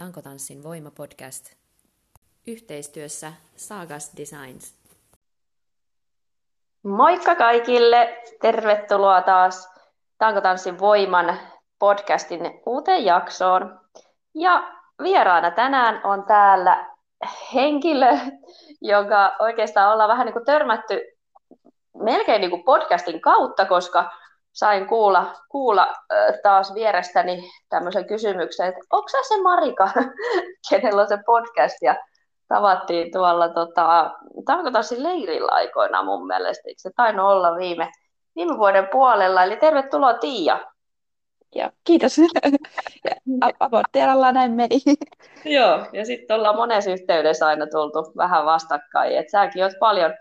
Tankotanssin voimapodcast yhteistyössä Sagas Designs. Moikka kaikille! Tervetuloa taas Tankotanssin voiman podcastin uuteen jaksoon. Ja vieraana tänään on täällä henkilö, joka oikeastaan ollaan vähän niin kuin törmätty melkein niin kuin podcastin kautta, koska sain kuulla, kuulla taas vierestäni tämmöisen kysymyksen, että onko se Marika, kenellä on se podcast, ja tavattiin tuolla tota, Tankotassin leirillä aikoina mun mielestä, eikö se tainnut olla viime, viime vuoden puolella, eli tervetuloa Tiia. Ja kiitos. Aborttialalla näin meni. Joo, ja sitten ollaan monessa yhteydessä aina tultu vähän vastakkain, että säkin oot paljon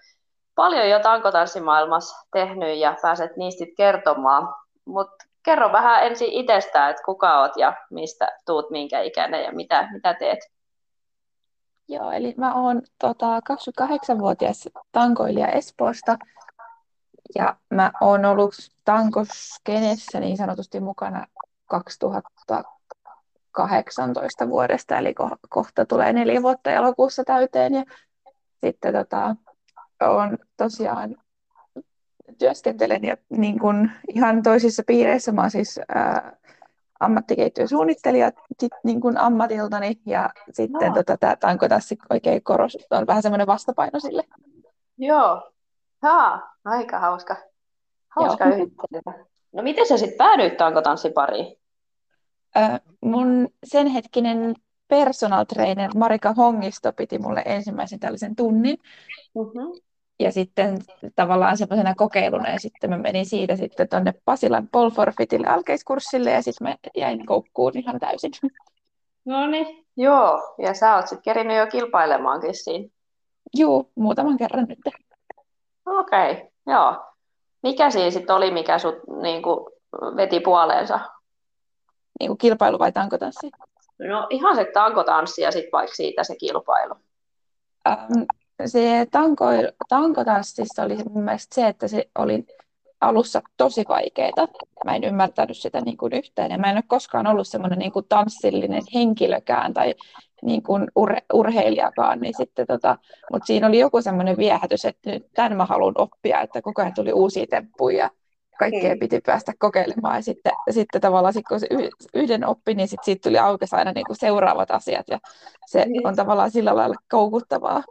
paljon jo tankotanssimaailmassa tehnyt ja pääset niistä kertomaan. Mutta kerro vähän ensin itsestä, että kuka oot ja mistä tuut, minkä ikäinen ja mitä, mitä teet. Joo, eli mä oon tota, 28-vuotias tankoilija Espoosta. Ja mä oon ollut tankoskenessä niin sanotusti mukana 2018 vuodesta, eli ko- kohta tulee neljä vuotta elokuussa täyteen. Ja sitten tota, on tosiaan työskentelen ja niin kuin ihan toisissa piireissä. Mä oon siis ää, ammattikeittiösuunnittelija niin kuin ammatiltani ja sitten no. tota, tämä tässä oikein korostuu, on vähän semmoinen vastapaino sille. Joo, Haa, aika hauska. Hauska yhdistelmä. No miten sä sitten päädyit tankotanssipariin? Äh, mun sen hetkinen personal trainer Marika Hongisto piti mulle ensimmäisen tällaisen tunnin. Mm-hmm. Ja sitten tavallaan semmoisena kokeiluna, ja sitten mä menin siitä sitten tuonne Pasilan Paul Forfeitille alkeiskurssille, ja sitten mä jäin koukkuun ihan täysin. No niin, joo. Ja sä oot sitten kerinyt jo kilpailemaankin siinä. Joo, muutaman kerran nyt. Okei, okay, joo. Mikä siinä sitten oli, mikä sut niin kuin, veti puoleensa? Niin kuin kilpailu vai tankotanssi? No ihan se tankotanssi ja sitten vaikka siitä se kilpailu. Ähm, se tanko, tankotanssissa oli mun mielestä se, että se oli alussa tosi vaikeaa. Mä en ymmärtänyt sitä niin kuin yhtään. Ja mä en ole koskaan ollut semmoinen niin kuin tanssillinen henkilökään tai niin kuin ur- urheilijakaan. Niin sitten tota, mutta siinä oli joku semmoinen viehätys, että nyt tämän mä haluan oppia, että koko ajan tuli uusia temppuja kaikkea mm. piti päästä kokeilemaan. Ja sitten, sitten tavallaan, sit kun se yhden oppi, niin sit siitä tuli aukesi aina niin kuin seuraavat asiat. Ja se niin. on tavallaan sillä lailla koukuttavaa.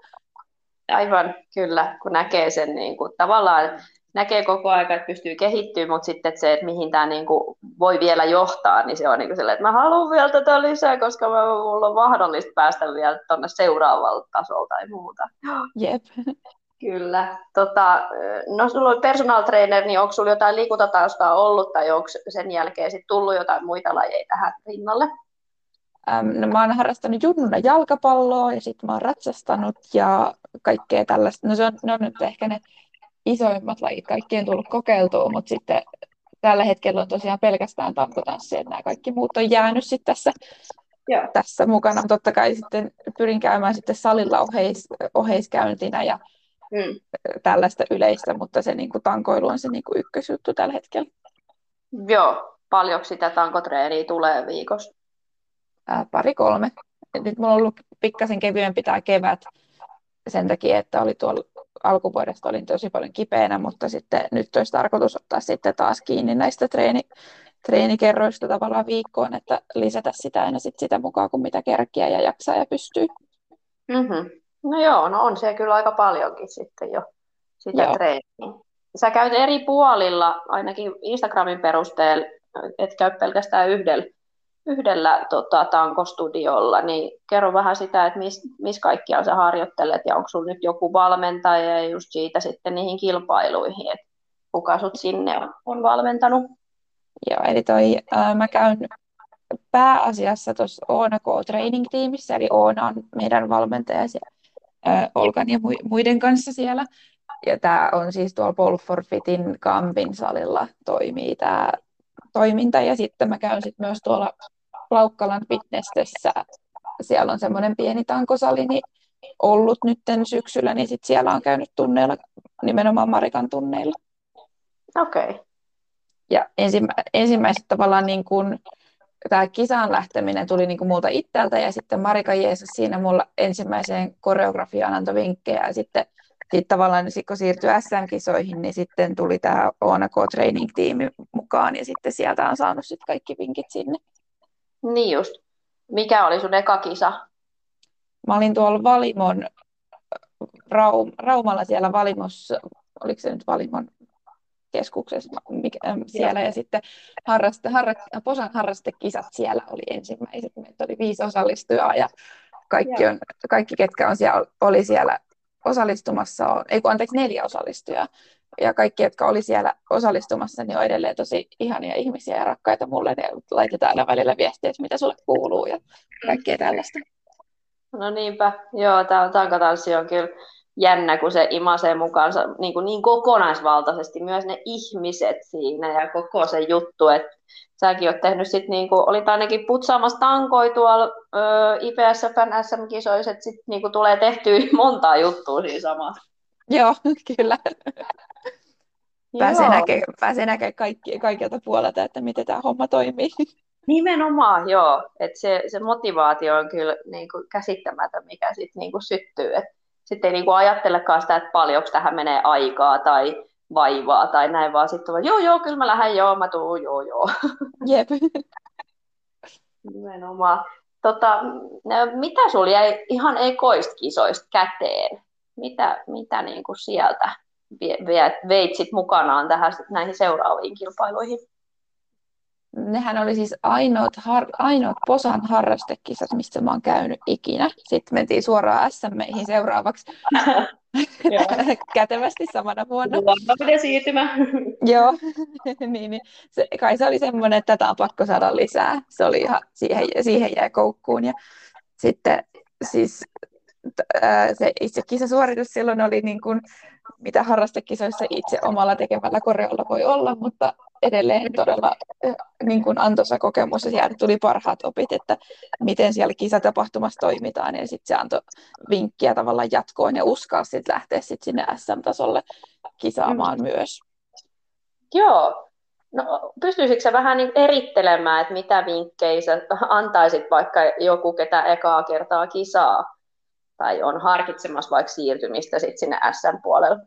Aivan, kyllä, kun näkee sen niin kuin, tavallaan, näkee koko ajan, että pystyy kehittymään, mutta sitten että se, että mihin tämä niin kuin, voi vielä johtaa, niin se on niin kuin sellainen, että mä haluan vielä tätä lisää, koska mä, mulla on mahdollista päästä vielä tuonne seuraavalle tasolle tai muuta. Jep. Kyllä. Tota, no sulla on personal trainer, niin onko sulla jotain liikuntataustaa ollut tai onko sen jälkeen sit tullut jotain muita lajeja tähän rinnalle? no, mä oon harrastanut junnuna jalkapalloa ja sitten mä oon ratsastanut ja kaikkea tällaista. No se on, ne on nyt ehkä ne isoimmat lajit, kaikkien tullut kokeiltua, mutta sitten tällä hetkellä on tosiaan pelkästään tankotanssi, että nämä kaikki muut on jäänyt sitten tässä, Joo. tässä mukana. Totta kai sitten pyrin käymään sitten salilla oheis, oheiskäyntinä ja mm. tällaista yleistä, mutta se niin kuin, tankoilu on se niin kuin, ykkösjuttu tällä hetkellä. Joo, paljonko sitä tankotreeniä tulee viikossa? Ää, pari kolme. Nyt mulla on ollut pikkasen kevyempi tämä kevät sen takia, että oli tuolla alkuvuodesta olin tosi paljon kipeänä, mutta sitten nyt olisi tarkoitus ottaa sitten taas kiinni näistä treeni, treenikerroista tavallaan viikkoon, että lisätä sitä aina sit sitä mukaan, kun mitä kerkiä ja jaksaa ja pystyy. Mm-hmm. No joo, no on se kyllä aika paljonkin sitten jo sitä joo. treeniä. Sä käyt eri puolilla, ainakin Instagramin perusteella, et käy pelkästään yhdellä, yhdellä tota, tankostudiolla, niin kerro vähän sitä, että missä mis kaikkia sä harjoittelet ja onko sulla nyt joku valmentaja ja just siitä sitten niihin kilpailuihin, että kuka sut sinne on, on valmentanut? Joo, eli toi, äh, mä käyn pääasiassa tuossa Oona Training-tiimissä, eli Oona on meidän valmentaja siellä Olkan ja muiden kanssa siellä. Ja tämä on siis tuolla Paul Forfitin Kampin salilla toimii tämä toiminta. Ja sitten mä käyn sitten myös tuolla Laukkalan fitnessessä. Siellä on semmoinen pieni tankosali niin ollut nyt syksyllä, niin sitten siellä on käynyt tunneilla, nimenomaan Marikan tunneilla. Okei. Okay. Ja ensimmä, ensimmäiset tavallaan niin kuin tämä kisaan lähteminen tuli niin kuin multa itseltä ja sitten Marika Jeesus siinä mulla ensimmäiseen koreografiaan antoi vinkkejä ja sitten sitten tavallaan kun siirtyi SM-kisoihin, niin sitten tuli tämä Oonako Training-tiimi mukaan ja sitten sieltä on saanut sitten kaikki vinkit sinne. Niin just. Mikä oli sun eka kisa? Mä olin tuolla Valimon, Raum, Raumalla siellä Valimossa, oliko se nyt Valimon keskuksessa mikä, siellä ja sitten harraste, harra, Posan harrastekisat siellä oli ensimmäiset. Meitä oli viisi osallistujaa ja kaikki, on, kaikki ketkä on siellä, oli siellä osallistumassa, on, ei kun anteeksi neljä osallistujaa ja kaikki, jotka oli siellä osallistumassa, niin on edelleen tosi ihania ihmisiä ja rakkaita mulle. Ne laitetaan aina välillä viestiä, että mitä sulle kuuluu ja kaikkea tällaista. No niinpä, joo, tämä tankatanssi on kyllä jännä, kun se imasee mukaansa niin, kuin niin kokonaisvaltaisesti myös ne ihmiset siinä ja koko se juttu, että säkin oot tehnyt sit niin kuin, olit ainakin putsaamassa tankoi tuolla ö, IPSFn SM-kisoissa, että sitten niin kuin tulee tehtyä montaa juttua siinä samassa. Joo, kyllä. Pääsee näkemään, pääsee näkemään kaikki, kaikilta puolelta, että miten tämä homma toimii. Nimenomaan, joo. Et se, se motivaatio on kyllä niin kuin käsittämätön, mikä sitten niin syttyy. Et sitten ei niin kuin ajattelekaan sitä, että paljonko tähän menee aikaa tai vaivaa tai näin, vaan sitten vaan, joo, joo, kyllä mä lähden, joo, mä tuun, joo, joo. Jep. Nimenomaan. Tota, mitä sulla jäi ihan ekoista kisoista käteen? Mitä, mitä niin kuin sieltä veit sit mukanaan tähän näihin seuraaviin kilpailuihin? nehän oli siis ainoat, har, ainoat Posan harrastekisat, missä mä oon käynyt ikinä. Sitten mentiin suoraan SMEihin seuraavaksi kätevästi samana vuonna. Luonnollinen siirtymä. Joo, niin, niin. Se, kai se oli semmoinen, että tätä on pakko saada lisää. Se oli ihan, siihen, siihen jäi koukkuun. Ja sitten siis se itse kisasuoritus silloin oli niin kuin, mitä harrastekisoissa itse omalla tekemällä koreolla voi olla, mutta edelleen todella niin kuin antoisa kokemus ja sieltä tuli parhaat opit, että miten siellä kisatapahtumassa toimitaan ja sitten se antoi vinkkiä tavallaan jatkoon ja uskaa sitten lähteä sit sinne SM-tasolle kisaamaan mm. myös. Joo, No, pystyisikö sä vähän niin erittelemään, että mitä vinkkejä sä antaisit vaikka joku, ketä ekaa kertaa kisaa tai on harkitsemassa vaikka siirtymistä sit sinne SM-puolelle?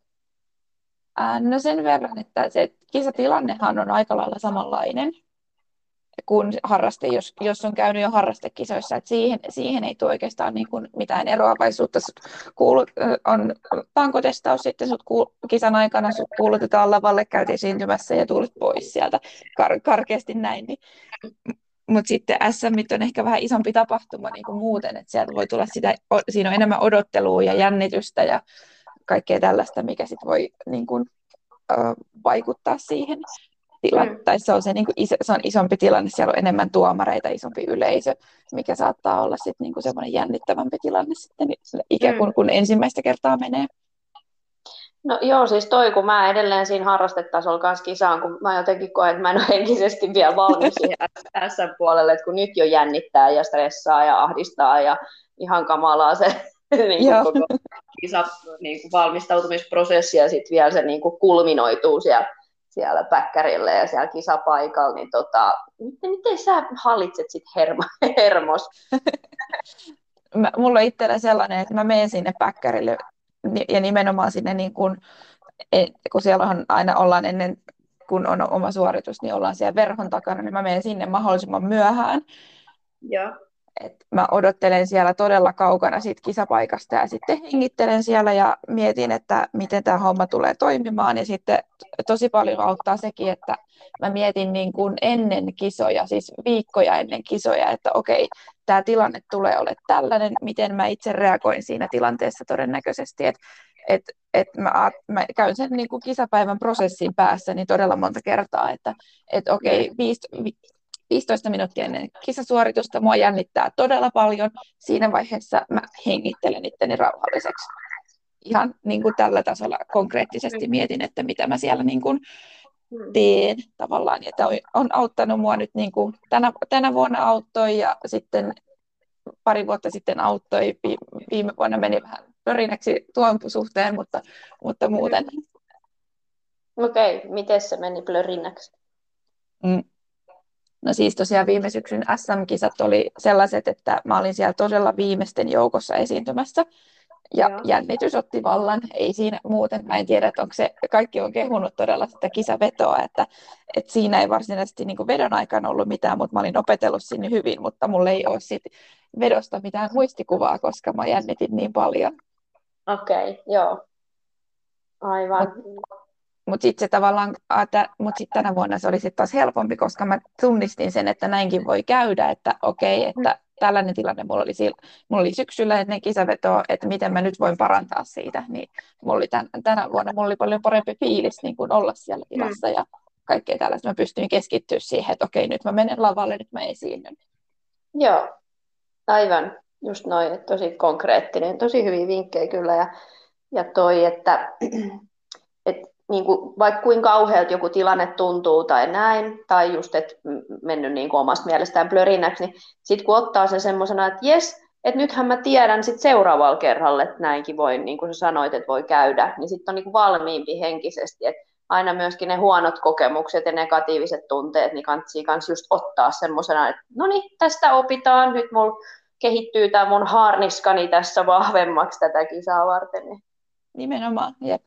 No sen verran, että se kisatilannehan on aika lailla samanlainen kuin harraste, jos, jos on käynyt jo harrastekisoissa, että siihen, siihen ei tule oikeastaan niin kuin mitään eroavaisuutta. Sut on tankotestaus, sitten sut kuul, kisan aikana sut kuulutetaan lavalle, käytiin esiintymässä ja tulit pois sieltä kar, karkeasti näin. Niin. Mutta sitten SM on ehkä vähän isompi tapahtuma niin kuin muuten, että sieltä voi tulla sitä, siinä on enemmän odottelua ja jännitystä ja kaikkea tällaista, mikä sitten voi niin kuin, ö, vaikuttaa siihen tilanne, mm. tai se on, se, niin kuin iso, se on isompi tilanne, siellä on enemmän tuomareita, isompi yleisö, mikä saattaa olla sitten niin semmoinen jännittävämpi tilanne sitten ikään kuin mm. kun ensimmäistä kertaa menee. No joo, siis toi, kun mä edelleen siinä harrastetasolla kanssa kisaan, kun mä jotenkin koen, että mä en ole henkisesti vielä valmis siihen SM-puolelle, että kun nyt jo jännittää ja stressaa ja ahdistaa ja ihan kamalaa se niin kuin koko kisa, niin kuin valmistautumisprosessi ja sitten vielä se niin kuin kulminoituu siellä, siellä päkkärillä ja siellä kisapaikalla, niin tota, miten, miten sä hallitset sitten hermo, hermos? mä, mulla on itsellä sellainen, että mä menen sinne päkkärille ja nimenomaan sinne, niin kun, e, kun siellä on aina ollaan ennen kun on oma suoritus, niin ollaan siellä verhon takana, niin mä menen sinne mahdollisimman myöhään. Ja. Et mä odottelen siellä todella kaukana siitä kisapaikasta ja sitten hengittelen siellä ja mietin, että miten tämä homma tulee toimimaan. Ja sitten tosi paljon auttaa sekin, että mä mietin niin kuin ennen kisoja, siis viikkoja ennen kisoja, että okei, tämä tilanne tulee olemaan tällainen, miten mä itse reagoin siinä tilanteessa todennäköisesti. Että et, et mä, mä käyn sen niin kuin kisapäivän prosessin päässä niin todella monta kertaa, että et okei, viisi, 15 minuuttia ennen kisasuoritusta mua jännittää todella paljon. Siinä vaiheessa mä hengittelen itteni rauhalliseksi. Ihan niin kuin tällä tasolla konkreettisesti mietin, että mitä mä siellä niin kuin teen tavallaan. Että on, on auttanut mua nyt niin kuin tänä, tänä vuonna auttoi ja sitten pari vuotta sitten auttoi. Viime vuonna meni vähän pörinäksi tuon suhteen, mutta, mutta muuten. Okei, okay. miten se meni plörinäksi? Mm No siis tosiaan viime syksyn SM-kisat oli sellaiset, että mä olin siellä todella viimeisten joukossa esiintymässä. Ja Joo. jännitys otti vallan, ei siinä muuten. Mä en tiedä, että onko se, kaikki on kehunut todella sitä kisavetoa, että, että siinä ei varsinaisesti niin vedon aikana ollut mitään, mutta mä olin opetellut sinne hyvin, mutta mulla ei ole sit vedosta mitään muistikuvaa, koska mä jännitin niin paljon. Okei, okay, joo. Aivan. Mut, mutta sitten tavallaan, mutta sitten tänä vuonna se oli sitten taas helpompi, koska mä tunnistin sen, että näinkin voi käydä, että okei, okay, että tällainen tilanne mulla oli, sillä, mulla oli syksyllä ennen kisavetoa, että miten mä nyt voin parantaa siitä, niin mulla oli tän, tänä vuonna mulla oli paljon parempi fiilis niin kuin olla siellä tilassa mm. ja kaikkea tällaista. Mä pystyin keskittyä siihen, että okei, nyt mä menen lavalle, nyt mä esiinnyn. Joo, aivan. Just noin, tosi konkreettinen, tosi hyviä vinkkejä kyllä. Ja, ja toi, että niin kuin, vaikka kuinka kauhealta joku tilanne tuntuu tai näin, tai just, että mennyt niin kuin omasta mielestään blörinäksi, niin sitten kun ottaa sen semmoisena, että jes, että nythän mä tiedän sit seuraavalla kerralla, että näinkin voi, niin kuin sä sanoit, että voi käydä, niin sitten on niin kuin valmiimpi henkisesti, että aina myöskin ne huonot kokemukset ja negatiiviset tunteet, niin kannattaa kans just ottaa semmoisena, että no niin, tästä opitaan, nyt mulla kehittyy tämä mun harniskani tässä vahvemmaksi tätä kisaa varten. Nimenomaan, jep.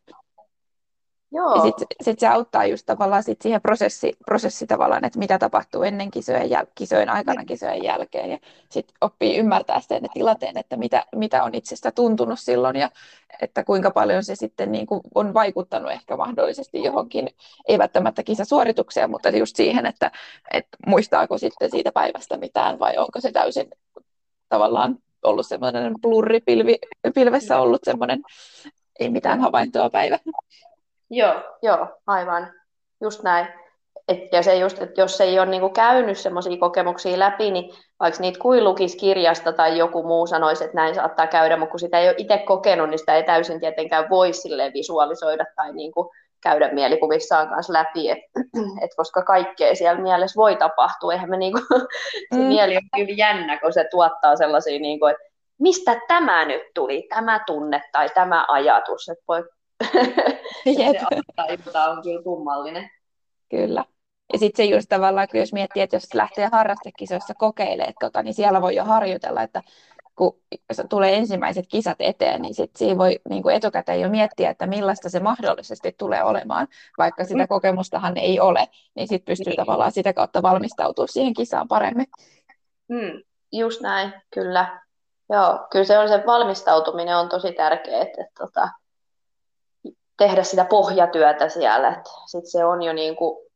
Joo. Ja sitten sit se auttaa just tavallaan sit siihen prosessi, prosessi tavallaan, että mitä tapahtuu ennen kisojen, jäl- kisojen aikana, mm. kisojen jälkeen. Ja sitten oppii ymmärtää sen tilanteen, että mitä, mitä on itsestä tuntunut silloin ja että kuinka paljon se sitten niin kuin on vaikuttanut ehkä mahdollisesti johonkin, ei välttämättä kisasuoritukseen, mutta just siihen, että, että muistaako sitten siitä päivästä mitään vai onko se täysin tavallaan ollut semmoinen blurri pilvi, pilvessä ollut semmoinen ei mitään havaintoa päivä. Joo, joo, aivan. Just näin. Et, ja se just, että jos ei ole niinku käynyt semmoisia kokemuksia läpi, niin vaikka niitä kuin lukisi kirjasta tai joku muu sanoisi, että näin saattaa käydä, mutta kun sitä ei ole itse kokenut, niin sitä ei täysin tietenkään voi visualisoida tai niinku käydä mielikuvissaan kanssa läpi, et, et koska kaikkea siellä mielessä voi tapahtua. Eihän me niinku, se mm. mieli on kyllä jännä, kun se tuottaa sellaisia, niinku, että mistä tämä nyt tuli, tämä tunne tai tämä ajatus. Että voi Jep. se on kyllä kummallinen. Kyllä. Ja sitten se just tavallaan, jos miettii, että jos lähtee harrastekisoissa kokeilemaan, tota, niin siellä voi jo harjoitella, että kun tulee ensimmäiset kisat eteen, niin sit siinä voi niin kuin etukäteen jo miettiä, että millaista se mahdollisesti tulee olemaan, vaikka sitä mm. kokemustahan ei ole, niin sitten pystyy niin. tavallaan sitä kautta valmistautumaan siihen kisaan paremmin. Mm, just näin, kyllä. Joo, kyllä se on se valmistautuminen on tosi tärkeää, että, että tota, tehdä sitä pohjatyötä siellä. Sitten se on jo niin kuin,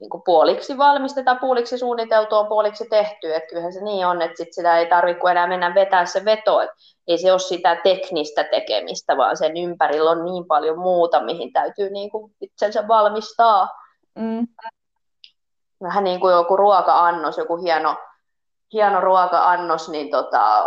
niin kuin puoliksi valmistetaan, puoliksi suunniteltua, puoliksi tehty. Että kyllähän se niin on, että sit sitä ei tarvitse enää mennä vetää se veto. Et ei se ole sitä teknistä tekemistä, vaan sen ympärillä on niin paljon muuta, mihin täytyy niin kuin itsensä valmistaa. Mm. Vähän niin kuin joku ruoka-annos, joku hieno hieno ruoka-annos, niin tota,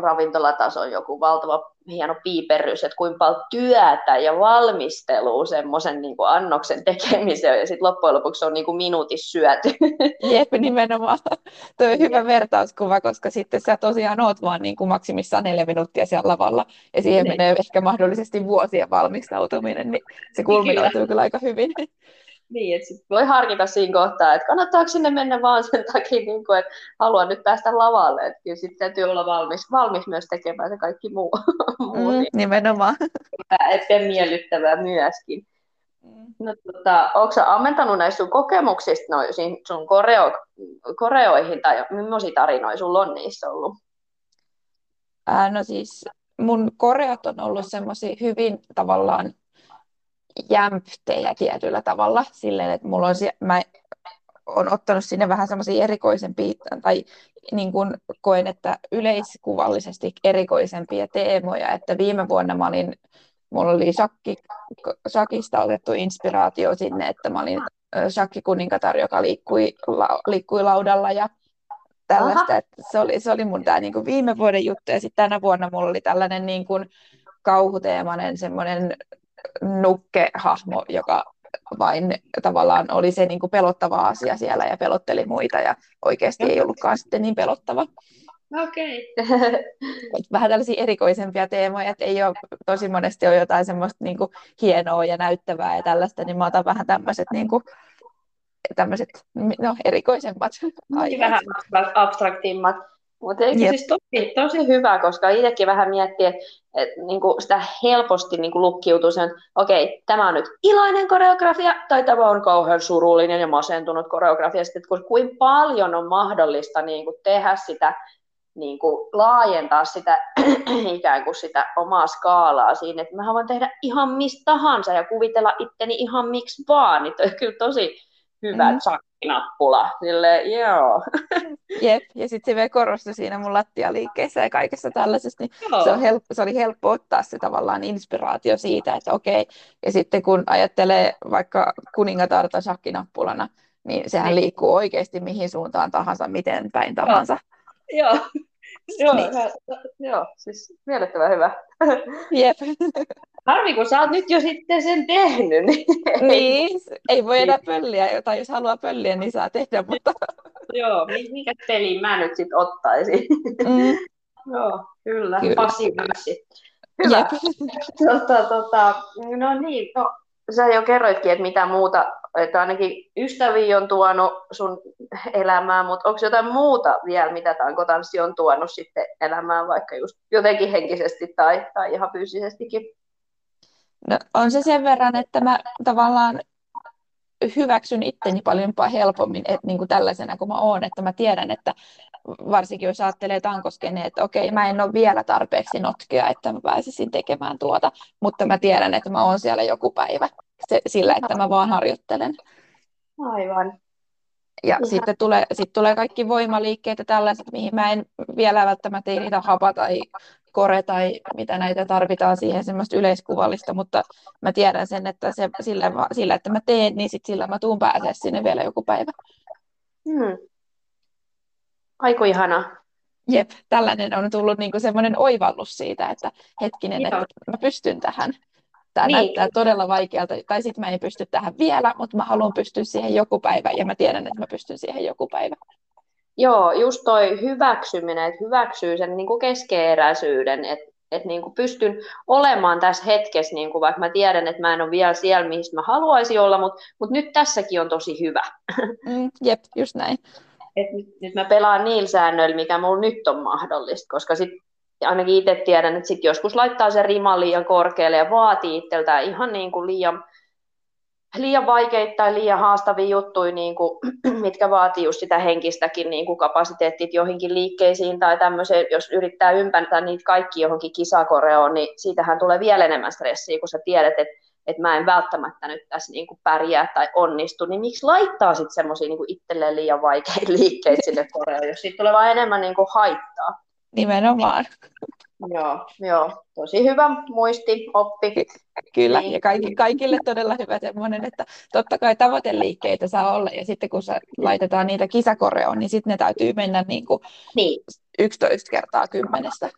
ravintolatason joku valtava hieno piiperrys, että kuinka paljon työtä ja valmistelua semmoisen niin annoksen tekemiseen, ja sitten loppujen lopuksi on niin kuin minuutissa syöty. Jep, nimenomaan. Tuo on hyvä vertauskuva, koska sitten sä tosiaan oot vaan niin kuin maksimissaan neljä minuuttia siellä lavalla, ja siihen niin. menee ehkä mahdollisesti vuosien valmistautuminen, niin se kulminoituu kyllä, kyllä aika hyvin. Niin, että sit voi harkita siinä kohtaa, että kannattaako sinne mennä vaan sen takia, niin kuin, että haluan nyt päästä lavalle. Että kyllä sitten täytyy olla valmis, valmis myös tekemään se kaikki muu. muu mm, niin. Nimenomaan. Että miellyttävää myöskin. Mm. No, tota, onko sä ammentanut näistä sun kokemuksista no, sun koreo, koreoihin, tai millaisia tarinoja sulla on niissä ollut? Ää, no siis mun koreot on ollut semmoisia hyvin tavallaan jämptejä tietyllä tavalla silleen, että mulla on, mä on ottanut sinne vähän semmoisia erikoisempia, tai niin kuin koen, että yleiskuvallisesti erikoisempia teemoja, että viime vuonna mä olin, mulla oli shakki, shakista otettu inspiraatio sinne, että mä olin shakkikuningatar, joka liikkui, la, liikkui laudalla ja tällaista, että se oli, se oli mun tämä niin kuin viime vuoden juttu, ja sitten tänä vuonna mulla oli tällainen niin kuin kauhuteemainen semmoinen nukkehahmo, joka vain tavallaan oli se niin kuin pelottava asia siellä ja pelotteli muita ja oikeasti ei ollutkaan sitten niin pelottava. Okei. Okay. Vähän tällaisia erikoisempia teemoja, että ei ole tosi monesti ole jotain semmoista niin kuin hienoa ja näyttävää ja tällaista, niin mä otan vähän tämmöiset niin kuin tämmöiset no, erikoisemmat aiheet. vähän abstraktimmat. Mutta eikö siis tosi, tosi hyvä, koska itsekin vähän miettii, että et, niinku sitä helposti niinku lukkiutuu sen, okei, okay, tämä on nyt iloinen koreografia, tai tämä on kauhean surullinen ja masentunut koreografia, sitten kun kuinka paljon on mahdollista niinku tehdä sitä, niinku laajentaa sitä ikään kuin sitä omaa skaalaa siinä, että mä voin tehdä ihan mistä tahansa ja kuvitella itteni ihan miksi vaan, niin toi on kyllä tosi hyvä mm. Nappula. Silleen, joo. Jep, ja sitten se vielä korostui siinä mun lattialiikkeessä ja kaikessa tällaisessa, niin se, on helppo, se oli helppo ottaa se tavallaan inspiraatio siitä, että okei, ja sitten kun ajattelee vaikka kuningatarta shakkinappulana, niin sehän niin. liikkuu oikeasti mihin suuntaan tahansa, miten päin tahansa. Joo, joo, niin. joo siis miellyttävän hyvä. Jep. Harvi, kun sä oot nyt jo sitten sen tehnyt. Niin, niin ei voi enää pölliä, tai jos haluaa pölliä, niin saa tehdä, mutta... Joo, mikä peli mä nyt sitten ottaisin? Mm. Joo, kyllä, kyllä. passiivisesti. Hyvä. Tota, tota, no niin, no, sä jo kerroitkin, että mitä muuta, että ainakin ystäviä on tuonut sun elämään, mutta onko jotain muuta vielä, mitä tankotanssi on tuonut sitten elämään, vaikka just jotenkin henkisesti tai, tai ihan fyysisestikin? No, on se sen verran, että mä tavallaan hyväksyn itteni paljon helpommin että niin kuin tällaisena kuin mä oon, että mä tiedän, että varsinkin jos ajattelee tankoskeneen, että okei, mä en ole vielä tarpeeksi notkea, että mä pääsisin tekemään tuota, mutta mä tiedän, että mä oon siellä joku päivä se, sillä, että mä vaan harjoittelen. Aivan. Ja Ihan. sitten tulee, sit tulee kaikki voimaliikkeet ja tällaiset, mihin mä en vielä välttämättä niitä hapa tai kore tai mitä näitä tarvitaan siihen semmoista yleiskuvallista, mutta mä tiedän sen, että se, sillä, sillä, että mä teen, niin sit sillä mä tuun pääsee sinne vielä joku päivä. Hmm. Aiku ihana. Jep, tällainen on tullut niinku semmoinen oivallus siitä, että hetkinen, Joo. että mä pystyn tähän. Tämä niin. näyttää todella vaikealta, tai sitten mä en pysty tähän vielä, mutta mä haluan pystyä siihen joku päivä, ja mä tiedän, että mä pystyn siihen joku päivä. Joo, just toi hyväksyminen, että hyväksyy sen niin kuin keskeeräisyyden, että että niin kuin pystyn olemaan tässä hetkessä, niin kuin vaikka mä tiedän, että mä en ole vielä siellä, missä mä haluaisin olla, mutta, mutta nyt tässäkin on tosi hyvä. Mm, jep, just näin. Et nyt, nyt mä pelaan niillä säännöillä, mikä mulla nyt on mahdollista, koska sit ainakin itse tiedän, että sit joskus laittaa sen riman liian korkealle ja vaatii itseltään ihan niin kuin liian liian vaikeita tai liian haastavia juttuja, niin kuin, mitkä vaatii just sitä henkistäkin niin kuin kapasiteettia johonkin liikkeisiin tai tämmöiseen, jos yrittää ympätä niitä kaikki johonkin kisakoreoon, niin siitähän tulee vielä enemmän stressiä, kun sä tiedät, että että mä en välttämättä nyt tässä niin kuin pärjää tai onnistu, niin miksi laittaa sitten semmoisia niin itselleen liian vaikeita liikkeitä sinne koreoon, jos siitä tulee vaan enemmän niin kuin haittaa. Nimenomaan. Joo, joo, tosi hyvä muisti, oppi. Kyllä, niin. ja kaikki, kaikille todella hyvä semmoinen, että totta kai tavoiteliikkeitä saa olla, ja sitten kun sä laitetaan niitä kisakoreoon, niin sitten ne täytyy mennä niin kuin niin. 11 kertaa kymmenestä.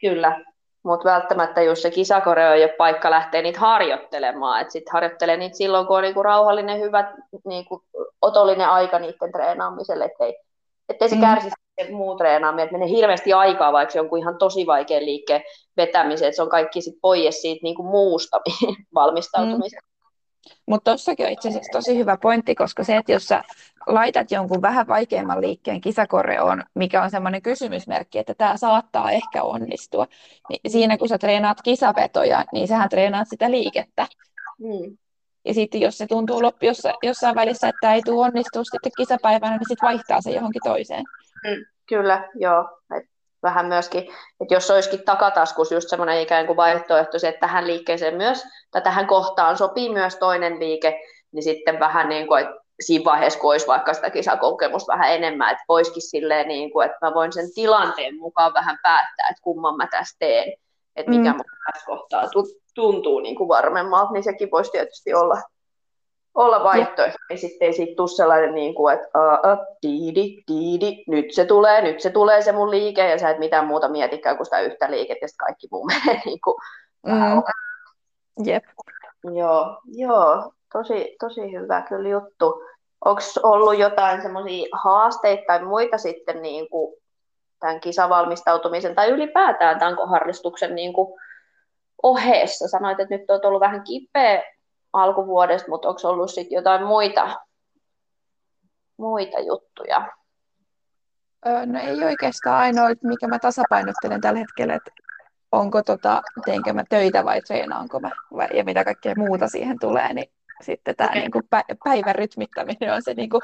Kyllä, mutta välttämättä jos se kisakoreo ei ole paikka lähteä niitä harjoittelemaan, että sitten harjoittelee niitä silloin, kun on niinku rauhallinen, hyvä, niinku, otollinen aika niiden treenaamiselle, ettei, ettei se mm. Muu treenaaminen, että menee hirveästi aikaa vaikka jonkun ihan tosi vaikean liikkeen vetämiseen, että se on kaikki sit pois siitä niin kuin muusta valmistautumisesta. Mm. Mutta tuossakin on itse asiassa tosi hyvä pointti, koska se, että jos sä laitat jonkun vähän vaikeamman liikkeen kisakoreoon, mikä on semmoinen kysymysmerkki, että tämä saattaa ehkä onnistua, niin siinä kun sä treenaat kisavetoja, niin sähän treenaat sitä liikettä. Mm. Ja sitten jos se tuntuu loppu jossain, jossain välissä, että tämä ei tule onnistua sitten kisapäivänä, niin sitten vaihtaa se johonkin toiseen. Mm, kyllä, joo. Et vähän myöskin, että jos olisikin takataskus just semmoinen ikään kuin vaihtoehto, se, että tähän liikkeeseen myös, tai tähän kohtaan sopii myös toinen liike, niin sitten vähän niin kuin, että siinä vaiheessa, kun olisi vaikka sitä kisakokemusta vähän enemmän, että voisikin silleen, niin kuin, että mä voin sen tilanteen mukaan vähän päättää, että kumman mä tässä teen, että mikä mm. mun tässä kohtaa tuntuu niin kuin varmemmalta, niin sekin voisi tietysti olla olla vaihtoehto, niin sitten ei siitä tule sellainen, niin kuin, että uh, uh, diidi, diidi, nyt se tulee, nyt se tulee se mun liike, ja sä et mitään muuta mietikään kuin sitä yhtä liikettä, ja sitten kaikki muu menee niin kuin, mm. Jep. Joo, joo, tosi, tosi hyvä kyllä juttu. Onko ollut jotain semmoisia haasteita tai muita sitten niin kuin tämän kisavalmistautumisen tai ylipäätään tankoharrastuksen niin kuin ohessa? Sanoit, että nyt olet ollut vähän kipeä alkuvuodesta, mutta onko ollut sitten jotain muita muita juttuja? No ei oikeastaan ainoa, mikä mä tasapainottelen tällä hetkellä, että onko tota, teenkö mä töitä vai treenaanko mä vai, ja mitä kaikkea muuta siihen tulee, niin sitten tämä okay. niin kuin päivän rytmittäminen on se niin kuin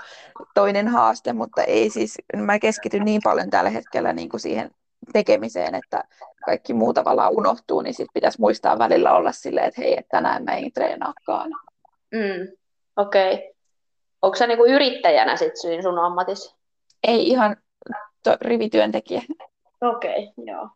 toinen haaste, mutta ei siis, mä keskityn niin paljon tällä hetkellä niin kuin siihen tekemiseen, että kaikki muu tavallaan unohtuu, niin sitten pitäisi muistaa välillä olla silleen, että hei, että tänään mä en treenaakaan. Mm, Okei. Okay. Onko sä niinku yrittäjänä sit sun ammatis? Ei ihan to, rivityöntekijä. Okei, okay, joo.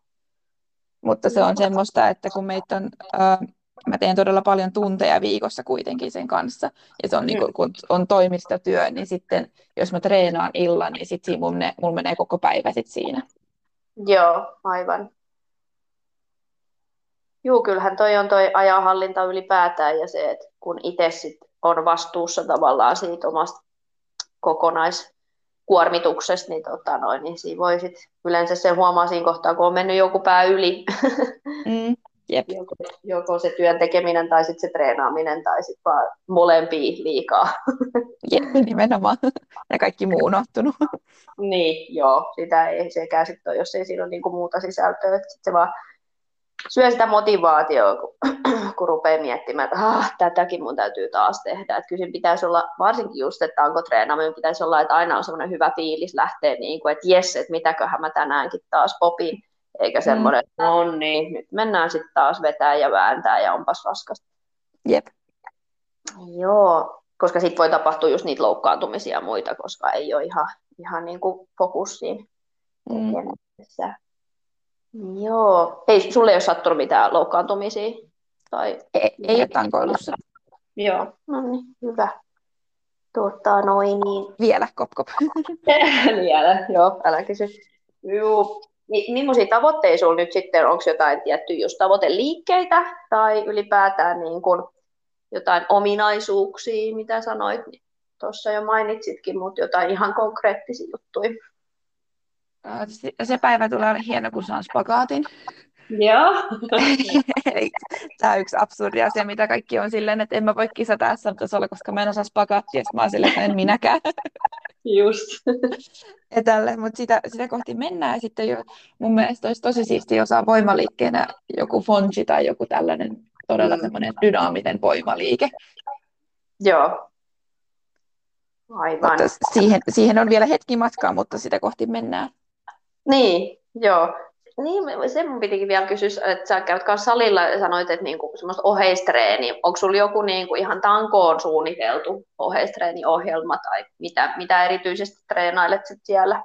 Mutta se on semmoista, että kun meitä on, äh, mä teen todella paljon tunteja viikossa kuitenkin sen kanssa, ja se on niin kuin, kun on toimistotyö, niin sitten jos mä treenaan illan, niin sitten mulla menee koko päivä sit siinä. Joo, aivan. Juu, kyllähän toi on toi ajanhallinta ylipäätään ja se, että kun itse sit on vastuussa tavallaan siitä omasta kokonaiskuormituksesta, niin, tota noin, niin siinä voi sit, yleensä se huomaa siinä kohtaa, kun on mennyt joku pää yli. Mm, jep. Joko, joko, se työn tekeminen tai sitten se treenaaminen tai sitten vaan molempia liikaa. Jep, nimenomaan. Ja kaikki muu unohtunut. Niin, joo. Sitä ei sekään sitten jos ei siinä ole niinku muuta sisältöä. Sitten se vaan syö sitä motivaatioa, kun, kun rupeaa miettimään, että ah, tätäkin mun täytyy taas tehdä. Että kyllä pitäisi olla, varsinkin just, että onko treenaaminen, pitäisi olla, että aina on semmoinen hyvä fiilis lähteä, niin kuin, että jes, että mitäköhän mä tänäänkin taas popin. Eikä mm. semmoinen, että no niin, nyt mennään sitten taas vetää ja vääntää ja onpas raskasta. Jep. Joo, koska sitten voi tapahtua just niitä loukkaantumisia ja muita, koska ei ole ihan, ihan niin kuin fokus siinä mm. Joo. Ei, sulle ei ole sattunut mitään loukkaantumisia? Tai... Ei, ei ole tankoilussa. Joo, no niin, hyvä. Tuota, noin niin. Vielä, kop kop. Vielä, joo, älä kysy. Joo. Niin, millaisia tavoitteita sinulla nyt sitten, onko jotain tiettyjä just tavoiteliikkeitä tai ylipäätään niin kuin jotain ominaisuuksia, mitä sanoit, niin tuossa jo mainitsitkin, mutta jotain ihan konkreettisia juttuja. Se päivä tulee hieno, kun saan spagaatin. Joo. Tämä on yksi absurdi asia, mitä kaikki on silleen, että en mä voi kisata SM-tasolla, koska mä en osaa spagaattia, mä oon silleen, että en minäkään. Just. Etälle, mutta sitä, sitä kohti mennään. Ja sitten jo, mun mielestä olisi tosi siistiä osaa voimaliikkeenä joku fonji tai joku tällainen todella mm. dynaaminen voimaliike. Joo, Aivan. Mutta siihen, siihen on vielä hetki matkaa, mutta sitä kohti mennään. Niin, joo. Niin, se mun pitikin vielä kysyä, että sä käyt salilla ja sanoit, että niinku semmoista oheistreeni. Onko sulla joku niinku ihan tankoon suunniteltu oheistreeniohjelma tai mitä, mitä erityisesti treenailet sit siellä?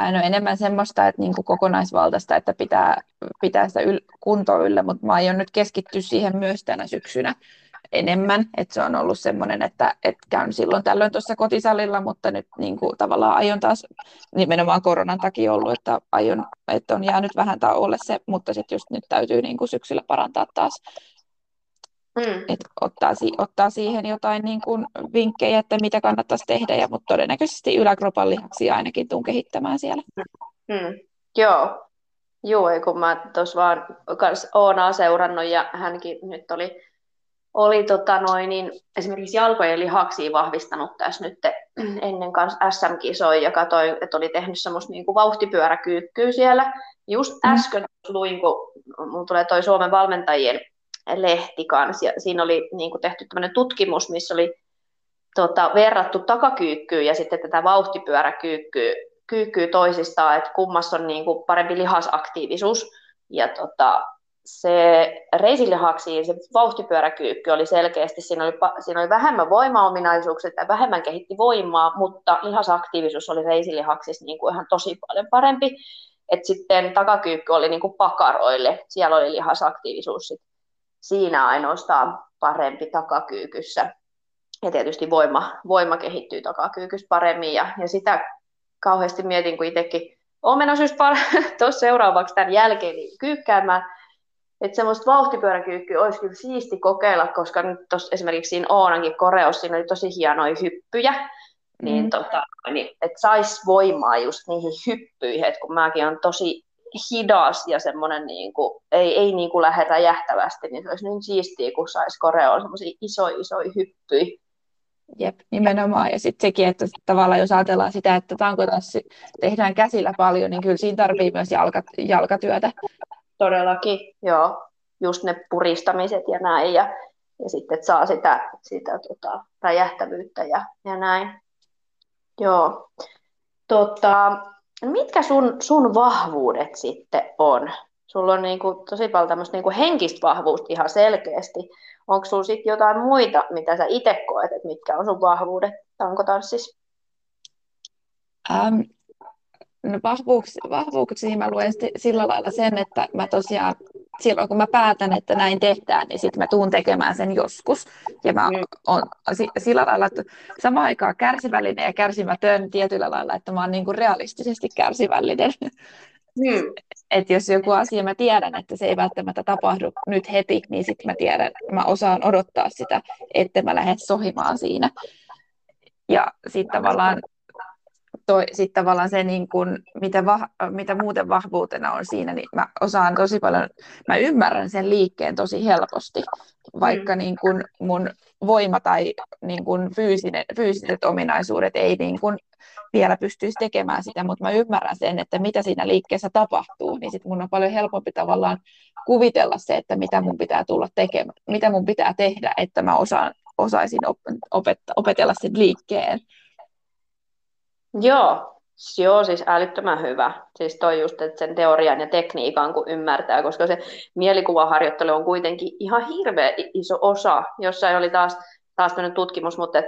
No enemmän semmoista, että niinku kokonaisvaltaista, että pitää, pitää sitä yl, kuntoa yllä, mutta mä aion nyt keskittyä siihen myös tänä syksynä enemmän. Että se on ollut semmoinen, että, että käyn silloin tällöin tuossa kotisalilla, mutta nyt niin kuin, tavallaan aion taas nimenomaan koronan takia ollut, että, aion, että on jäänyt vähän tauolle se, mutta sitten just nyt täytyy niin kuin syksyllä parantaa taas. Mm. Et ottaa, ottaa siihen jotain niin kuin vinkkejä, että mitä kannattaisi tehdä, ja, mutta todennäköisesti yläkropan lihaksia ainakin tuun kehittämään siellä. Mm. Joo, Joo, kun mä tuossa vaan kans Oonaa seurannut ja hänkin nyt oli oli tota noin, niin esimerkiksi jalkojen lihaksia vahvistanut tässä nyt ennen kanssa SM-kisoja ja katsoin, että oli tehnyt semmoista niin kuin vauhtipyöräkyykkyä siellä. Just mm. äsken luin, kun mun tulee toi Suomen valmentajien lehti kanssa, ja siinä oli niin kuin tehty tämmöinen tutkimus, missä oli tota, verrattu takakyykkyä ja sitten tätä vauhtipyöräkyykkyä kyykkyä toisistaan, että kummassa on niin kuin parempi lihasaktiivisuus. Ja tota, se reisilihaksi, se vauhtipyöräkyykky oli selkeästi, siinä oli, siinä oli vähemmän voimaominaisuuksia tai vähemmän kehitti voimaa, mutta lihasaktiivisuus oli reisilihaksissa niin kuin ihan tosi paljon parempi. Et sitten takakyykky oli niin kuin pakaroille, siellä oli lihasaktiivisuus sit siinä ainoastaan parempi takakyykyssä. Ja tietysti voima, voima kehittyy takakyykyssä paremmin ja, ja sitä kauheasti mietin, kun itsekin olen menossa just tuossa seuraavaksi tämän jälkeen niin kyykkäämään, että semmoista vauhtipyöräkyykkyä olisi kyllä siisti kokeilla, koska nyt tuossa esimerkiksi siinä Oonankin koreossa siinä oli tosi hienoja hyppyjä, niin mm. niin, tota, niin että saisi voimaa just niihin hyppyihin, että kun mäkin on tosi hidas ja semmoinen niin kuin, ei, ei niin kuin lähde räjähtävästi, niin se olisi niin siistiä, kun saisi koreolla semmoisia isoja isoja hyppyjä. Jep, nimenomaan. Ja sitten sekin, että tavallaan jos ajatellaan sitä, että tankotanssi tehdään käsillä paljon, niin kyllä siinä tarvii myös jalka, jalkatyötä. Todellakin, joo. Just ne puristamiset ja näin. Ja, ja sitten, että saa sitä, sitä tota, räjähtävyyttä ja, ja näin. Joo. Tota, mitkä sun, sun vahvuudet sitten on? Sulla on niinku tosi paljon tämmöistä niinku henkistä vahvuutta ihan selkeästi. Onko sulla sitten jotain muita, mitä sä itse koet, että mitkä on sun vahvuudet tankotanssissa? Ähm, no vahvuuksi, vahvuuksiin mä luen sillä lailla sen, että mä tosiaan silloin kun mä päätän, että näin tehdään, niin sitten mä tuun tekemään sen joskus. Ja mä mm. oon sillä lailla, että samaan aikaan kärsivällinen ja kärsimätön tietyllä lailla, että mä oon niin kuin realistisesti kärsivällinen. Mm. että jos joku asia mä tiedän, että se ei välttämättä tapahdu nyt heti, niin sitten mä tiedän, mä osaan odottaa sitä, että mä lähden sohimaan siinä. Ja sitten tavallaan toi, sit tavallaan se, niin kun, mitä, va, mitä muuten vahvuutena on siinä, niin mä osaan tosi paljon, mä ymmärrän sen liikkeen tosi helposti, vaikka mm. niin kun mun voima tai niin kun fyysinen, fyysiset ominaisuudet ei niin kun vielä pystyisi tekemään sitä, mutta mä ymmärrän sen, että mitä siinä liikkeessä tapahtuu, niin sit mun on paljon helpompi tavallaan kuvitella se, että mitä mun pitää tulla tekemään, mitä mun pitää tehdä, että mä osaan, osaisin opettaa, opetella sen liikkeen. Joo, Joo, siis älyttömän hyvä. Siis toi just, että sen teorian ja tekniikan kun ymmärtää, koska se mielikuvaharjoittelu on kuitenkin ihan hirveä iso osa. Jossain oli taas, taas tutkimus, mutta et,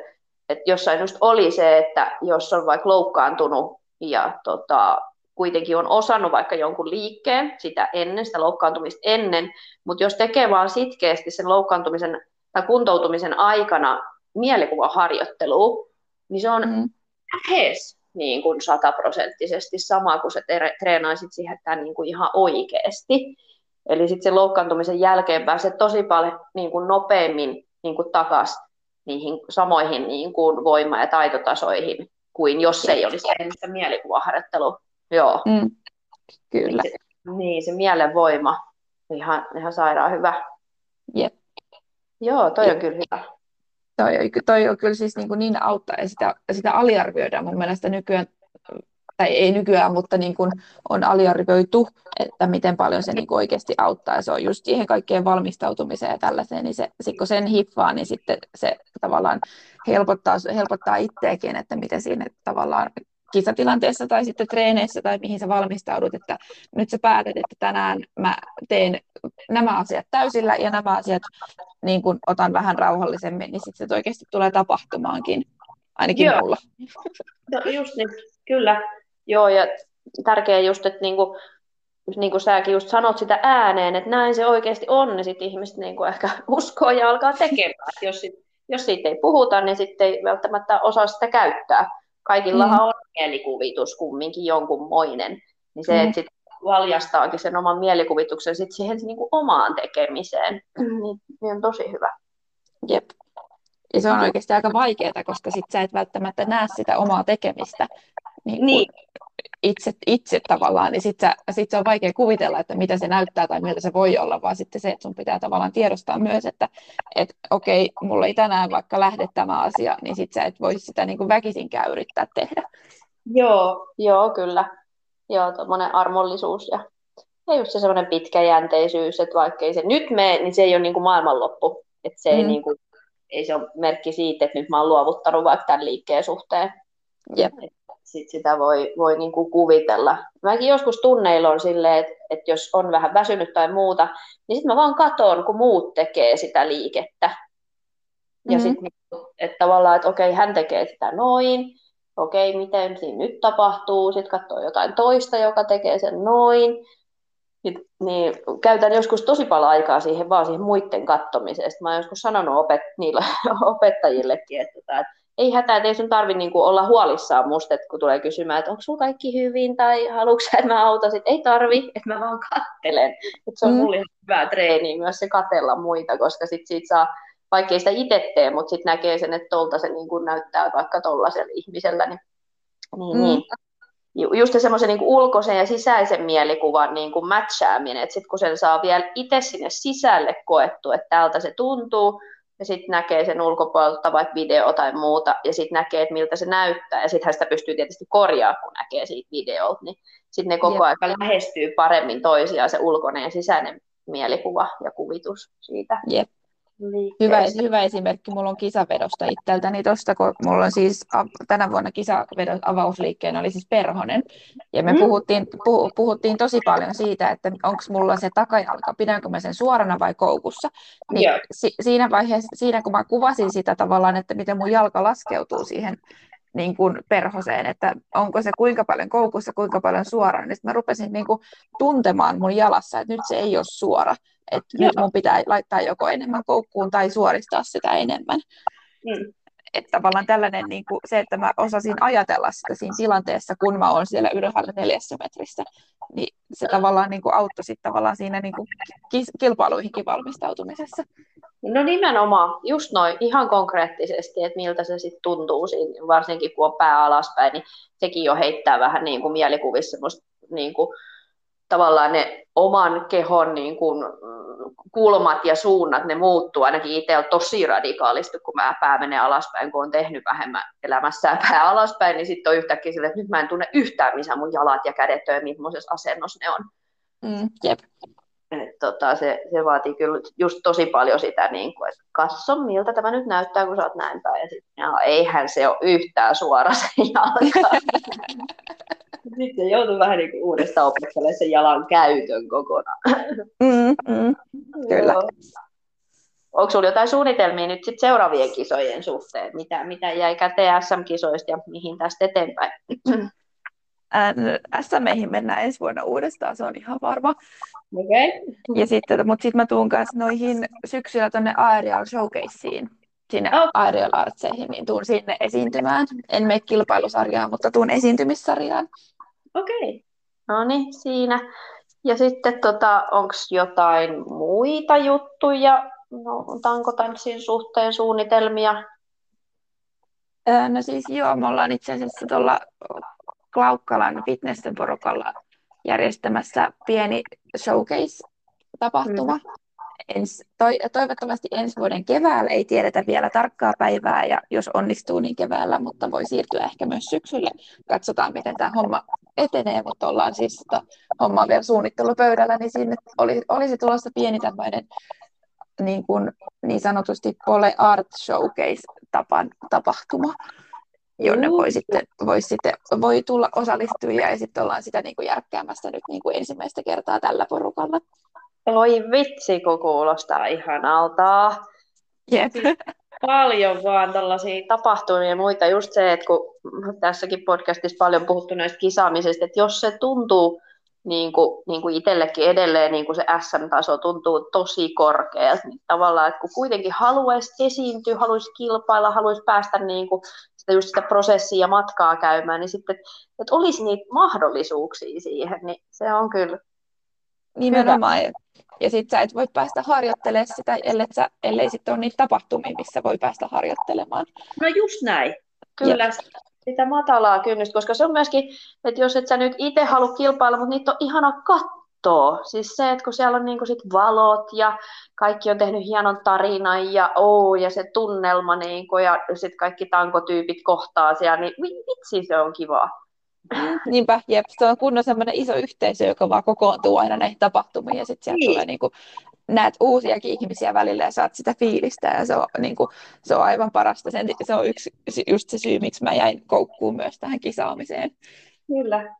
et jossain just oli se, että jos on vaikka loukkaantunut ja tota, kuitenkin on osannut vaikka jonkun liikkeen sitä ennen, sitä loukkaantumista ennen, mutta jos tekee vaan sitkeästi sen loukkaantumisen tai kuntoutumisen aikana mielikuvaharjoittelua, niin se on mm lähes niin kuin sataprosenttisesti sama, kuin sä treenaisit siihen tämän niin kuin ihan oikeasti. Eli sitten sen loukkaantumisen jälkeen pääset tosi paljon niin kuin nopeammin niin kuin takaisin niihin samoihin niin kuin voima- ja taitotasoihin kuin jos ei olisi sitä mielikuvaharjoittelua. Joo. Mm, kyllä. Niin se, niin, se mielen voima, ihan, ihan sairaan hyvä. Jep. Joo, toi Jep. on kyllä hyvä toi, toi on kyllä siis niin, kuin niin auttaa ja sitä, sitä aliarvioidaan mun mielestä nykyään, tai ei nykyään, mutta niin kuin on aliarvioitu, että miten paljon se niin kuin oikeasti auttaa. Ja se on just siihen kaikkeen valmistautumiseen ja tällaiseen, niin se, sit kun sen hiffaa, niin sitten se tavallaan helpottaa, helpottaa itseäkin, että miten siinä tavallaan kisatilanteessa tai sitten treeneissä tai mihin sä valmistaudut, että nyt sä päätät, että tänään mä teen nämä asiat täysillä ja nämä asiat niin kun otan vähän rauhallisemmin, niin sitten se oikeasti tulee tapahtumaankin, ainakin Joo. mulla. No, just niin, kyllä. Joo, ja tärkeää just, että niinku, niin kuin säkin just sanot sitä ääneen, että näin se oikeasti on, niin sitten ihmiset niin kuin ehkä uskoo ja alkaa tekemään. jos, sit, jos siitä ei puhuta, niin sitten ei välttämättä osaa sitä käyttää. Kaikillahan mm. on mielikuvitus kumminkin jonkunmoinen. Niin se, mm. että sit valjastaakin sen oman mielikuvituksen sit siihen niin kuin omaan tekemiseen, niin, niin on tosi hyvä. Jep. Ja se on oikeasti aika vaikeaa, koska sit sä et välttämättä näe sitä omaa tekemistä niin niin. Itse, itse tavallaan, niin sitten sit se on vaikea kuvitella, että mitä se näyttää tai miltä se voi olla, vaan sitten se, että sun pitää tavallaan tiedostaa myös, että et, okei, mulla ei tänään vaikka lähde tämä asia, niin sitten sä et voi sitä niin kuin väkisinkään yrittää tehdä. Joo, joo, kyllä. Joo, tuommoinen armollisuus ja, ja just se semmoinen pitkäjänteisyys, että vaikka ei se nyt mene, niin se ei ole niin kuin maailmanloppu. Että se mm. ei, niin kuin, ei se ole merkki siitä, että nyt mä oon luovuttanut vaikka tämän liikkeen suhteen. Jep. Sit sitä voi, voi niin kuin kuvitella. Mäkin joskus tunneilla on silleen, että, että jos on vähän väsynyt tai muuta, niin sitten mä vaan katon, kun muut tekee sitä liikettä. Ja mm-hmm. sitten, että tavallaan, että okei, hän tekee sitä noin, okei, miten siinä nyt tapahtuu, sitten katsoo jotain toista, joka tekee sen noin, niin, niin käytän joskus tosi paljon aikaa siihen vaan siihen muiden kattomiseen. Mä oon joskus sanonut opet, niille opettajillekin, että, että ei hätää, että ei sun tarvi niinku olla huolissaan musta, että kun tulee kysymään, että onko sulla kaikki hyvin tai haluatko että mä autan, sit ei tarvi, että mä vaan kattelen. Et se on mm. mulle hyvä treeni myös se katella muita, koska sit siitä saa vaikkei sitä itse tee, mutta sitten näkee sen, että tuolta se niin kuin näyttää vaikka tuollaisella ihmisellä. Niin, niin, mm. niin. Just semmoisen niin ulkoisen ja sisäisen mielikuvan niin kuin matchaaminen, että sitten kun sen saa vielä itse sinne sisälle koettu, että täältä se tuntuu, ja sitten näkee sen ulkopuolelta vaikka video tai muuta, ja sitten näkee, että miltä se näyttää, ja sitten sitä pystyy tietysti korjaamaan, kun näkee siitä videolta, niin sitten ne koko ajan lähestyy paremmin toisiaan se ulkoinen ja sisäinen mielikuva ja kuvitus siitä. Jep. Hyvä, hyvä esimerkki mulla on kisavedosta itseltäni tuosta, kun mulla on siis tänä vuonna kisavedon avausliikkeen oli siis perhonen. Ja me mm. puhuttiin, puh, puhuttiin tosi paljon siitä, että onko mulla se takajalka, pidänkö mä sen suorana vai koukussa. Niin si, siinä vaiheessa, siinä kun mä kuvasin sitä tavallaan, että miten mun jalka laskeutuu siihen niin kuin perhoseen, että onko se kuinka paljon koukussa, kuinka paljon suorana, niin sitten mä rupesin niin kuin tuntemaan mun jalassa, että nyt se ei ole suora, että nyt mun pitää laittaa joko enemmän koukkuun tai suoristaa sitä enemmän. Mm. Että tavallaan tällainen niin kuin se, että mä osasin ajatella sitä siinä tilanteessa, kun mä oon siellä ylhäällä neljässä metrissä, niin se tavallaan niin kuin auttoi sit tavallaan siinä niin kuin kilpailuihinkin valmistautumisessa. No nimenomaan, just noin, ihan konkreettisesti, että miltä se sitten tuntuu siinä, varsinkin kun on pää alaspäin, niin sekin jo heittää vähän niin kuin mielikuvissa semmoista niin kuin, tavallaan ne oman kehon niin kuin, kulmat ja suunnat, ne muuttuu ainakin itsellä tosi radikaalisti, kun mä pää menee alaspäin, kun on tehnyt vähemmän elämässään pää alaspäin, niin sitten on yhtäkkiä sille, että nyt mä en tunne yhtään, missä mun jalat ja kädet on ja millaisessa asennossa ne on. Mm, jep. Et tota, se, se vaatii kyllä just tosi paljon sitä, niin kuin, että katso miltä tämä nyt näyttää, kun sä oot näin päin. Ja sit, eihän se ole yhtään suora se jalka. Sitten joutuu vähän niin kuin uudestaan opettelemaan sen jalan käytön kokonaan. Mm, mm, kyllä. Onko sinulla jotain suunnitelmia nyt sit seuraavien kisojen suhteen? Mitä, mitä jäi käteen SM-kisoista ja mihin tästä eteenpäin? SMEihin mennään ensi vuonna uudestaan, se on ihan varma. Okay. Ja sitten, mutta sitten mä tuun kanssa noihin syksyllä tuonne Aerial Showcaseen, sinne. Aerial Artseihin, niin tuun sinne esiintymään. En mene kilpailusarjaan, mutta tuun esiintymissarjaan. Okei. Okay. No niin, siinä. Ja sitten tota, onko jotain muita juttuja no, tankotanssin suhteen suunnitelmia? No siis joo, me ollaan itse asiassa tuolla Klaukkalan fitnessen porukalla järjestämässä pieni showcase-tapahtuma. Mm. Ens, toi, toivottavasti ensi vuoden keväällä, ei tiedetä vielä tarkkaa päivää ja jos onnistuu niin keväällä, mutta voi siirtyä ehkä myös syksylle. Katsotaan miten tämä homma etenee, mutta ollaan siis tota, homma vielä suunnittelupöydällä, niin sinne oli, olisi tulossa pieni tämmöinen niin, kuin, niin sanotusti Pole Art Showcase tapan, tapahtuma jonne voi sitten, voi sitten voi tulla osallistujia ja sitten ollaan sitä niin kuin järkkäämässä nyt niin kuin ensimmäistä kertaa tällä porukalla. Oi vitsi, kun kuulostaa ihanalta. Jep. Siis paljon vaan tällaisia tapahtumia ja muita. Just se, että kun tässäkin podcastissa paljon puhuttu näistä kisaamisista, että jos se tuntuu niin kuin, niin kuin itsellekin edelleen niin kuin se SM-taso tuntuu tosi korkealta, niin tavallaan, että kun kuitenkin haluaisi esiintyä, haluaisi kilpailla, haluaisi päästä niin kuin sitä, just sitä prosessia ja matkaa käymään, niin sitten, että olisi niitä mahdollisuuksia siihen, niin se on kyllä Nimenomaan. Hyvä. Ja sitten sä et voi päästä harjoittelemaan sitä, ellei, sä, ellei sitten ole niitä tapahtumia, missä voi päästä harjoittelemaan. No just näin. Kyllä, Jep. sitä matalaa kynnystä, koska se on myöskin, että jos et sä nyt itse halua kilpailla, mutta niitä on ihana katsoa. Siis se, että kun siellä on niinku sit valot ja kaikki on tehnyt hienon tarinan ja oo, ja se tunnelma niinku, ja sitten kaikki tankotyypit kohtaa siellä, niin vitsi se on kivaa. Niinpä, jep. Se on kunnon semmoinen iso yhteisö, joka vaan kokoontuu aina näihin tapahtumiin ja sitten sieltä niin. tulee niin kuin, näet uusiakin ihmisiä välillä ja saat sitä fiilistä ja se on, niin kuin, se on aivan parasta. Sen, se on yksi, just se syy, miksi mä jäin koukkuun myös tähän kisaamiseen. Kyllä,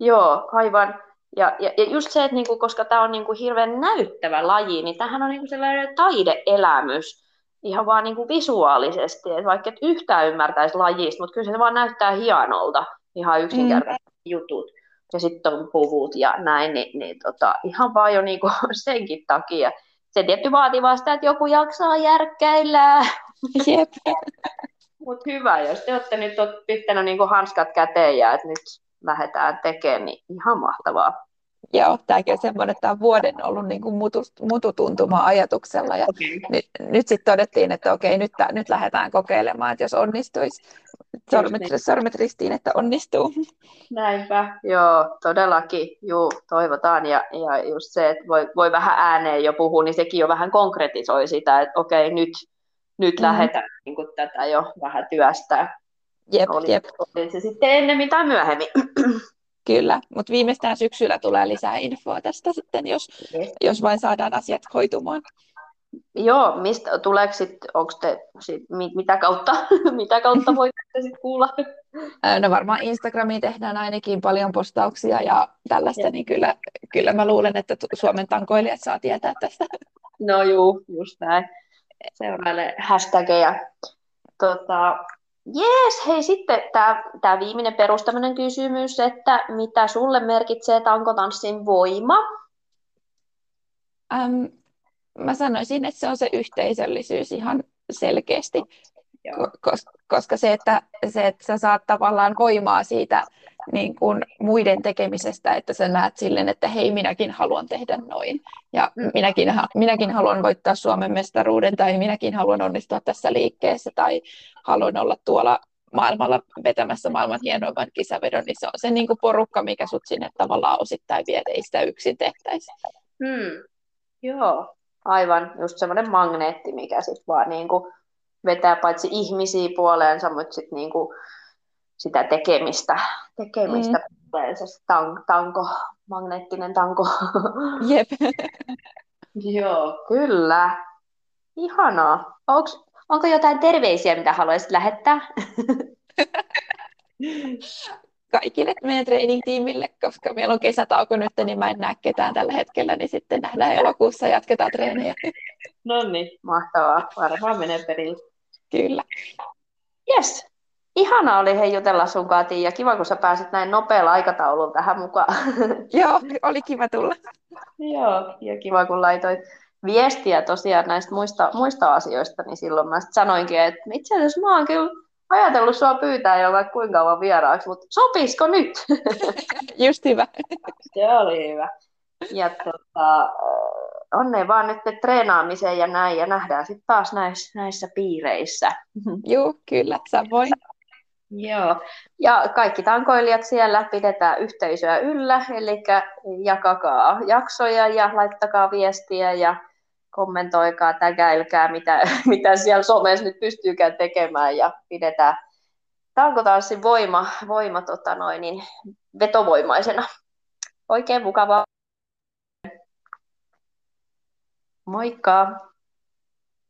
joo, aivan. Ja, ja, ja just se, että niinku, koska tämä on niinku hirveän näyttävä laji, niin tämähän on niinku sellainen taideelämys ihan vaan niinku visuaalisesti, että vaikka et yhtään ymmärtäisi lajista, mutta kyllä se vaan näyttää hienolta ihan yksinkertaiset mm. jutut. Ja sitten on puvut ja näin, niin, niin tota, ihan vaan jo niinku senkin takia. Se tietty vaatii vasta, että joku jaksaa järkkäillä. Jep. Mutta hyvä, jos te olette nyt pistänyt niinku hanskat käteen ja että nyt lähdetään tekemään, niin ihan mahtavaa. Joo, tämäkin on semmoinen, että tämä on vuoden ollut niin kuin mutu, mututuntuma ajatuksella. Ja okay. nyt, nyt sitten todettiin, että okei, nyt, nyt lähdetään kokeilemaan, että jos onnistuisi. Sormet, niin. sormet ristiin, että onnistuu. Näinpä, joo, todellakin, juu, toivotaan. Ja, ja just se, että voi, voi vähän ääneen jo puhua, niin sekin jo vähän konkretisoi sitä, että okei, nyt, nyt mm. lähdetään niin kuin tätä jo vähän työstää. Jep, oli, jep. oli se sitten ennemmin tai myöhemmin. Kyllä, mutta viimeistään syksyllä tulee lisää infoa tästä sitten, jos, yes. jos vain saadaan asiat hoitumaan. Joo, mistä, tuleeko sitten, onko te, sit, mitä kautta, mitä kautta voitte sitten kuulla? No varmaan Instagramiin tehdään ainakin paljon postauksia ja tällaista, ja. niin kyllä, kyllä mä luulen, että Suomen tankoilijat saa tietää tästä. No juu, just näin. Seuraille hashtageja. Tota, Jees, hei sitten tämä viimeinen perustaminen kysymys, että mitä sulle merkitsee tankotanssin voima? Ähm, mä sanoisin, että se on se yhteisöllisyys ihan selkeästi, koska, koska se, että, se, että sä saat tavallaan voimaa siitä niin kuin muiden tekemisestä, että sä näet silleen, että hei, minäkin haluan tehdä noin. Ja minäkin, minäkin haluan voittaa Suomen mestaruuden, tai minäkin haluan onnistua tässä liikkeessä, tai haluan olla tuolla maailmalla vetämässä maailman hienoimman kisavedon, niin se on se niin kuin porukka, mikä sut sinne tavallaan osittain vie, ei sitä yksin tehtäisi. Hmm. Joo, aivan just semmoinen magneetti, mikä sitten vaan niin kuin vetää paitsi ihmisiä puoleensa, mutta sitten niin kuin sitä tekemistä, tekemistä mm. se tan- tanko, magneettinen tanko. Jep. Joo, kyllä. Ihanaa. Onks, onko jotain terveisiä, mitä haluaisit lähettää? Kaikille meidän treening-tiimille, koska meillä on kesätauko nyt, niin mä en näe ketään tällä hetkellä, niin sitten nähdään elokuussa ja jatketaan treenejä. No niin, mahtavaa. Varmaan menee perille. Kyllä. Yes, Ihana oli hei jutella sun Kati ja kiva, kun sä pääsit näin nopealla aikataululla tähän mukaan. Joo, oli kiva tulla. Joo, ja kiva kun laitoit viestiä tosiaan näistä muista, muista asioista, niin silloin mä sanoinkin, että itse asiassa mä oon kyllä ajatellut sua pyytää jo vaikka kuinka kauan vieraaksi, mutta sopisiko nyt? Just hyvä. Se oli hyvä. Ja tota, onnea vaan nyt treenaamiseen ja näin, ja nähdään sitten taas näissä, näissä piireissä. Joo, kyllä, samoin. Joo, ja kaikki tankoilijat siellä pidetään yhteisöä yllä, eli jakakaa jaksoja ja laittakaa viestiä ja kommentoikaa, tägäilkää, mitä, mitä siellä somessa nyt pystyykään tekemään ja pidetään tankotanssin voima, voima tota noin, niin vetovoimaisena. Oikein mukavaa. Moikka!